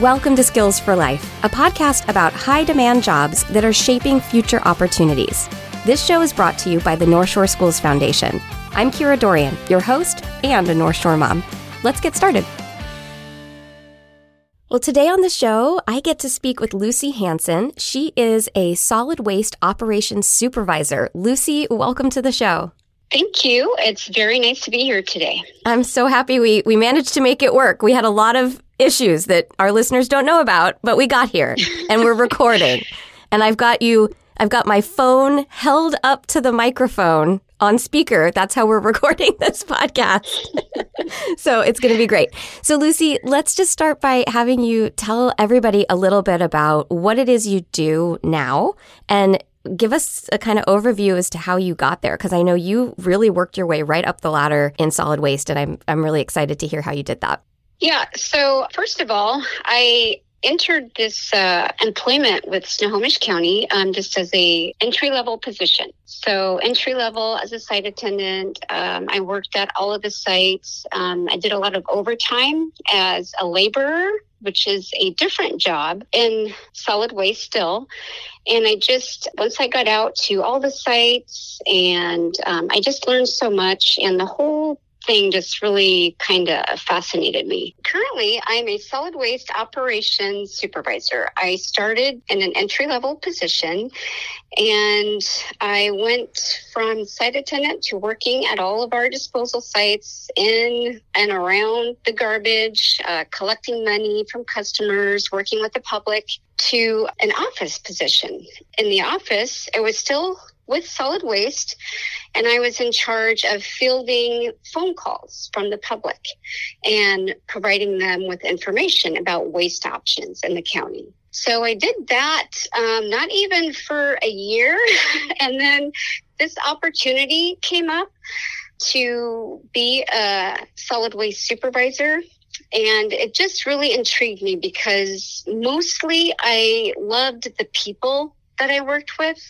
Welcome to Skills for Life, a podcast about high demand jobs that are shaping future opportunities. This show is brought to you by the Northshore Schools Foundation. I'm Kira Dorrian, your host and a North Shore mom. Let's get started. Well, today on the show, I get to speak with Lucy Hansen. She is a solid waste operations supervisor. Lucy, welcome to the show. Thank you. It's very nice to be here today. I'm so happy we, we managed to make it work. We had a lot of issues that our listeners don't know about, but we got here and we're recording. and I've got you, I've got my phone held up to the microphone on speaker. That's how we're recording this podcast. so it's going to be great. So, Lucy, let's just start by having you tell everybody a little bit about what it is you do now and give us a kind of overview as to how you got there because I know you really worked your way right up the ladder in solid waste and I'm I'm really excited to hear how you did that. Yeah. So, first of all, I entered this uh, employment with Snohomish County um, just as a entry level position. So entry level as a site attendant. Um, I worked at all of the sites. Um, I did a lot of overtime as a laborer, which is a different job in solid waste still. And I just once I got out to all the sites, and um, I just learned so much, and the whole thing just really kind of fascinated me. Currently, I'm a solid waste operations supervisor. I started in an entry level position and I went from site attendant to working at all of our disposal sites in and around the garbage, uh, collecting money from customers, working with the public to an office position. In the office, it was still with solid waste, and I was in charge of fielding phone calls from the public and providing them with information about waste options in the county. So I did that um, not even for a year, and then this opportunity came up to be a solid waste supervisor and it just really intrigued me because mostly I loved the people that I worked with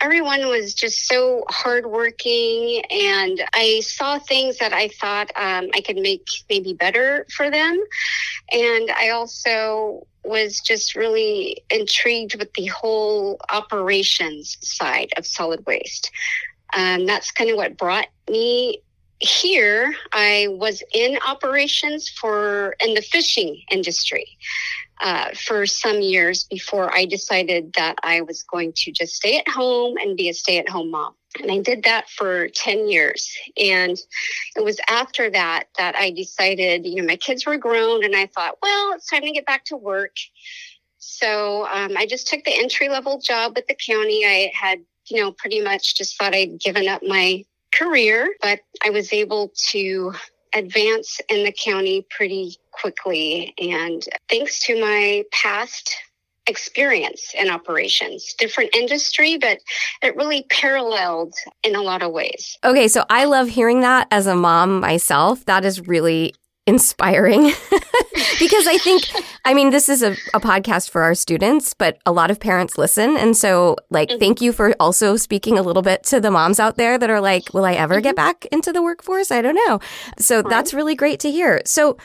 everyone was just so hardworking, and I saw things that I thought um, I could make maybe better for them. And I also was just really intrigued with the whole operations side of solid waste. Um, that's kind of what brought me here. I was in operations for in the fishing industry uh, for some years before I decided that I was going to just stay at home and be a stay at home mom. And I did that for 10 years. And it was after that that I decided, you know, my kids were grown and I thought, well, it's time to get back to work. So um, I just took the entry level job with the county. I had, you know, pretty much just thought I'd given up my career, but I was able to advance in the county pretty quickly. And thanks to my past experience in operations, different industry, but it really paralleled in a lot of ways. Okay, so I love hearing that as a mom myself. That is really inspiring because I think, I mean, this is a, a, podcast for our students, but a lot of parents listen. And so, like, mm-hmm. thank you for also speaking a little bit to the moms out there that are like, will I ever mm-hmm. get back into the workforce? I don't know. So, right. that's really great to hear. So,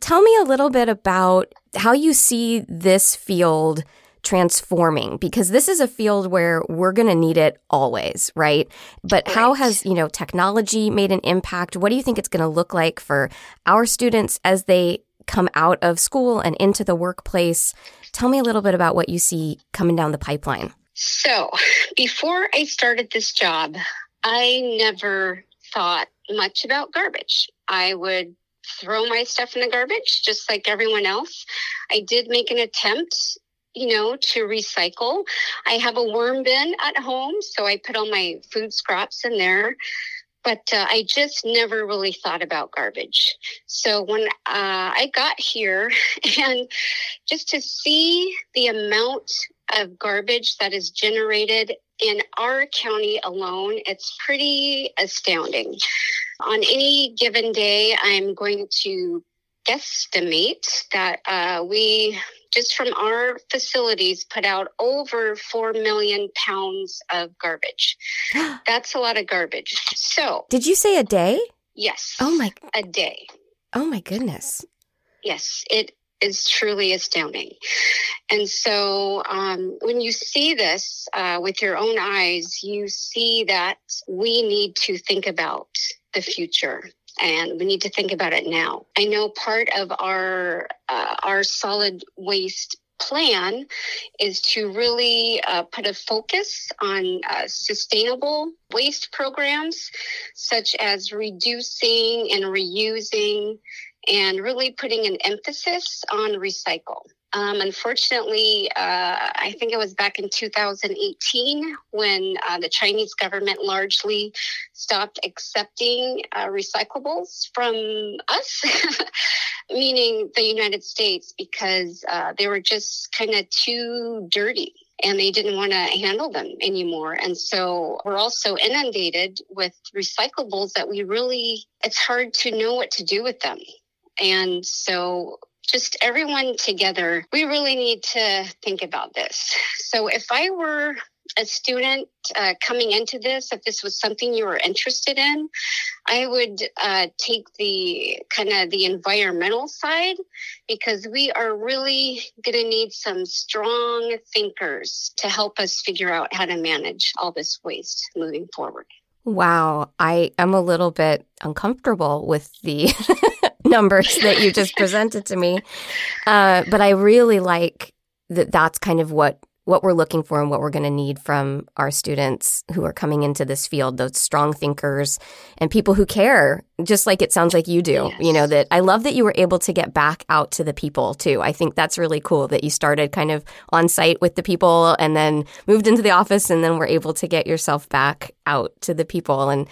tell me a little bit about how you see this field transforming because this is a field where we're going to need it always, right? But right. how has, you know, technology made an impact? What do you think it's going to look like for our students as they come out of school and into the workplace? Tell me a little bit about what you see coming down the pipeline. So, before I started this job, I never thought much about garbage. I would throw my stuff in the garbage just like everyone else. I did make an attempt you know, to recycle. I have a worm bin at home, so I put all my food scraps in there. But uh, I just never really thought about garbage. So when uh, I got here, and just to see the amount of garbage that is generated in our county alone, it's pretty astounding. On any given day, I'm going to guesstimate that uh, we just from our facilities put out over 4 million pounds of garbage. That's a lot of garbage. So, did you say a day? Yes. Oh my a day. Oh my goodness. Yes, it is truly astounding. And so um, when you see this uh, with your own eyes, you see that we need to think about the future and we need to think about it now. I know part of our uh, our solid waste plan is to really uh, put a focus on uh, sustainable waste programs, such as reducing and reusing, and really putting an emphasis on recycle. Um, unfortunately, uh, I think it was back in 2018 when uh, the Chinese government largely stopped accepting uh, recyclables from us, meaning the United States, because uh, they were just kind of too dirty and they didn't want to handle them anymore. And so we're also inundated with recyclables that we really, it's hard to know what to do with them. And so just everyone together, we really need to think about this. So if I were a student uh, coming into this, if this was something you were interested in, I would uh, take the kind of the environmental side because we are really going to need some strong thinkers to help us figure out how to manage all this waste moving forward. Wow, I am a little bit uncomfortable with the numbers that you just presented to me. Uh, but I really like that that's kind of what what we're looking for and what we're going to need from our students who are coming into this field those strong thinkers and people who care just like it sounds like you do yes. you know that i love that you were able to get back out to the people too i think that's really cool that you started kind of on site with the people and then moved into the office and then were able to get yourself back out to the people and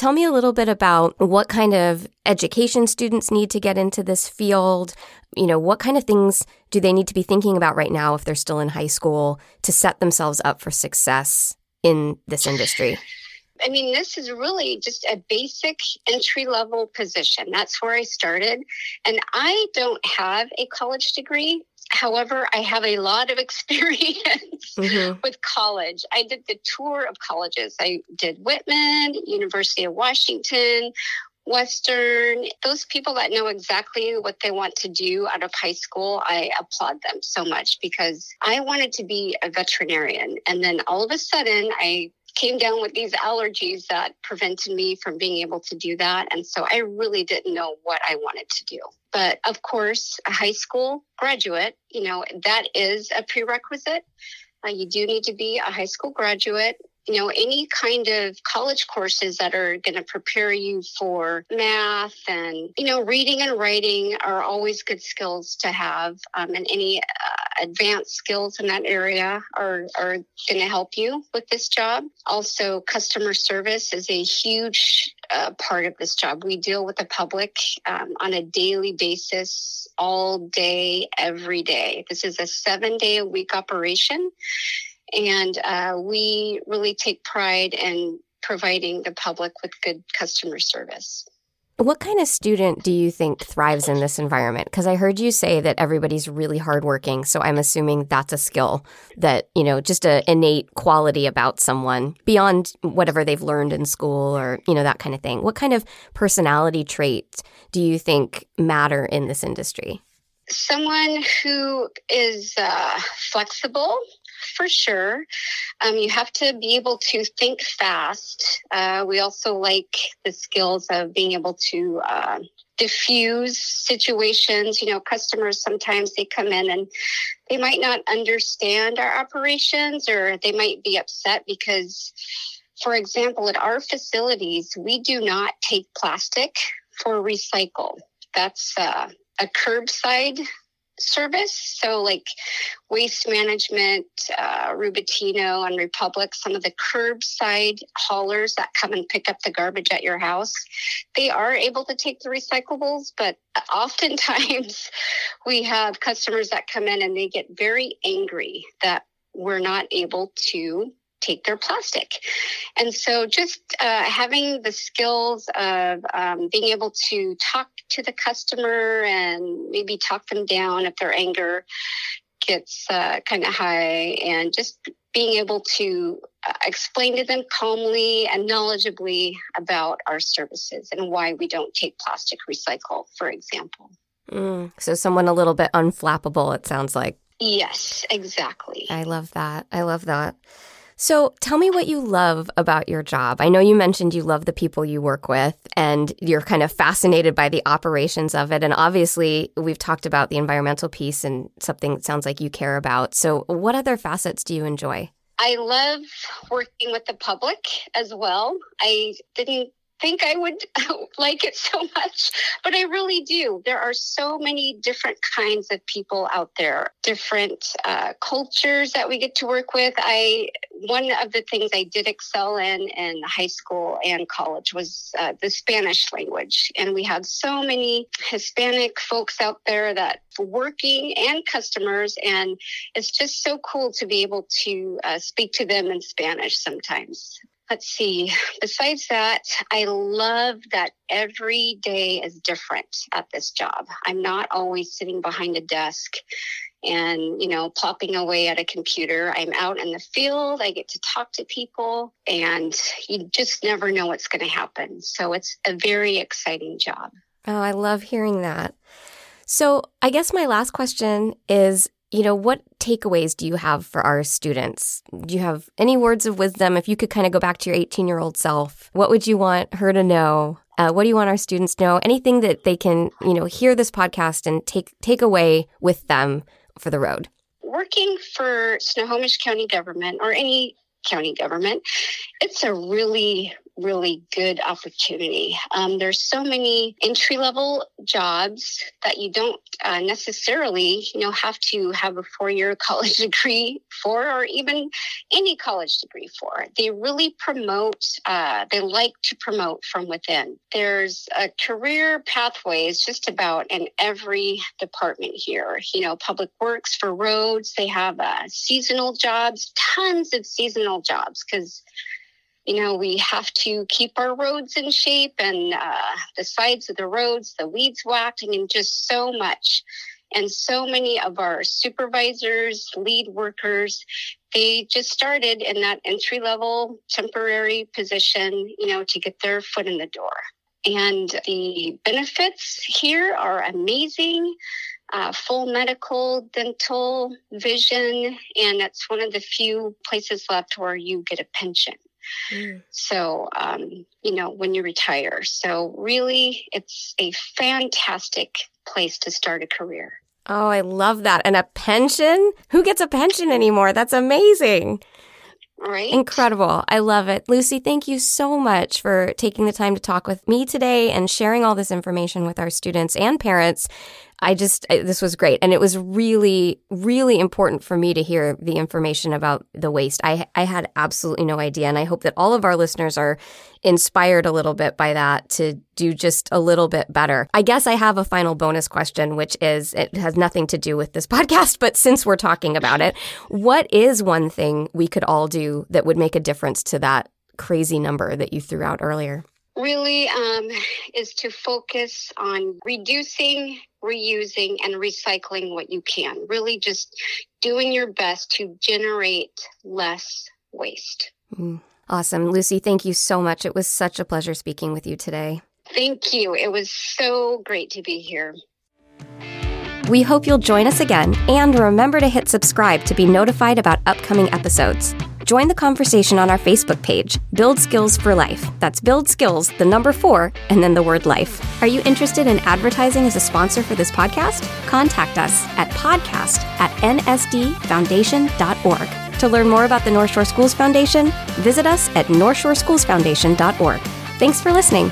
Tell me a little bit about what kind of education students need to get into this field. You know, what kind of things do they need to be thinking about right now if they're still in high school to set themselves up for success in this industry? I mean, this is really just a basic entry level position. That's where I started. And I don't have a college degree. However, I have a lot of experience mm-hmm. with college. I did the tour of colleges. I did Whitman, University of Washington, Western, those people that know exactly what they want to do out of high school, I applaud them so much because I wanted to be a veterinarian. And then all of a sudden, I came down with these allergies that prevented me from being able to do that. And so I really didn't know what I wanted to do. But of course, a high school graduate, you know, that is a prerequisite. Uh, you do need to be a high school graduate you know, any kind of college courses that are going to prepare you for math and, you know, reading and writing are always good skills to have. Um, and any advanced skills in that area are, are going to help you with this job. Also, customer service is a huge uh, part of this job. We deal with the public um, on a daily basis, all day, every day. This is a seven day a week operation. And uh, we really take pride in providing the public with good customer service. What kind of student do you think thrives in this environment? Because I heard you say that everybody's really hardworking. So I'm assuming that's a skill that, you know, just an innate quality about someone beyond whatever they've learned in school or, you know, that kind of thing. What kind of personality traits do you think matter in this industry? Someone who is uh, flexible, for sure. Um, you have to be able to think fast. Uh, we also like the skills of being able to uh, diffuse situations. You know, customers sometimes they come in and they might not understand our operations or they might be upset because, for example, at our facilities, we do not take plastic for recycle. That's uh, a curbside service. So, like Waste Management, uh, Rubatino, and Republic, some of the curbside haulers that come and pick up the garbage at your house, they are able to take the recyclables, but oftentimes we have customers that come in and they get very angry that we're not able to take their plastic. And so just uh, having the skills of um, being able to talk to the customer and maybe talk them down if their anger gets uh, kind of high and just being able to uh, explain to them calmly and knowledgeably about our services and why we don't take plastic recycle, for example. Mm, so someone a little bit unflappable, it sounds like. Yes, exactly. I love that. I love that. So tell me what you love about your job. I know you mentioned you love the people you work with and you're kind of fascinated by the operations of it. And obviously, we've talked about the environmental piece and something that sounds like you care about. So, what other facets do you enjoy? I love working with the public as well. I didn't think I would like it so much, but I really do. There are so many different kinds of people out there, different uh, cultures that we get to work with. I one of the things I did excel in in high school and college was uh, the Spanish language, and we had so many Hispanic folks out there that working and customers, and it's just so cool to be able to uh, speak to them in Spanish sometimes let's see. Besides that, I love that every day is different at this job. I'm not always sitting behind a desk and, you know, plopping away at a computer. I'm out in the field. I get to talk to people and you just never know what's going to happen. So it's a very exciting job. Oh, I love hearing that. So I guess my last question is you know, what takeaways do you have for our students? Do you have any words of wisdom? If you could kind of go back to your 18 year old self, what would you want her to know? Uh, what do you want our students to know? Anything that they can, you know, hear this podcast and take take away with them for the road. Working for Snohomish County government or any county government, it's a really really good opportunity. Um, there's so many entry level jobs that you don't uh, necessarily, you know, have to have a four year college degree for, or even any college degree for. They really promote. Uh, they like to promote from within. There's a career pathways just about in every department here. You know, public works for roads. They have uh, seasonal jobs, tons of seasonal jobs because you know, we have to keep our roads in shape and uh, the sides of the roads, the weeds whacked. I mean, just so much. And so many of our supervisors, lead workers, they just started in that entry level temporary position, you know, to get their foot in the door. And the benefits here are amazing. Uh, full medical, dental, vision, and it's one of the few places left where you get a pension. Mm. So, um, you know, when you retire. So, really, it's a fantastic place to start a career. Oh, I love that. And a pension? Who gets a pension anymore? That's amazing. Right. Incredible. I love it. Lucy, thank you so much for taking the time to talk with me today and sharing all this information with our students and parents. I just, this was great. And it was really, really important for me to hear the information about the waste. I, I had absolutely no idea. And I hope that all of our listeners are inspired a little bit by that to do just a little bit better. I guess I have a final bonus question, which is it has nothing to do with this podcast, but since we're talking about it, what is one thing we could all do that would make a difference to that crazy number that you threw out earlier? Really um, is to focus on reducing, reusing, and recycling what you can. Really just doing your best to generate less waste. Mm. Awesome. Lucy, thank you so much. It was such a pleasure speaking with you today. Thank you. It was so great to be here. We hope you'll join us again and remember to hit subscribe to be notified about upcoming episodes. Join the conversation on our Facebook page, Build Skills for Life. That's Build Skills, the number four, and then the word life. Are you interested in advertising as a sponsor for this podcast? Contact us at podcast at nsdfoundation.org. To learn more about the Northshore Schools Foundation, visit us at northshoreschoolsfoundation.org. Thanks for listening.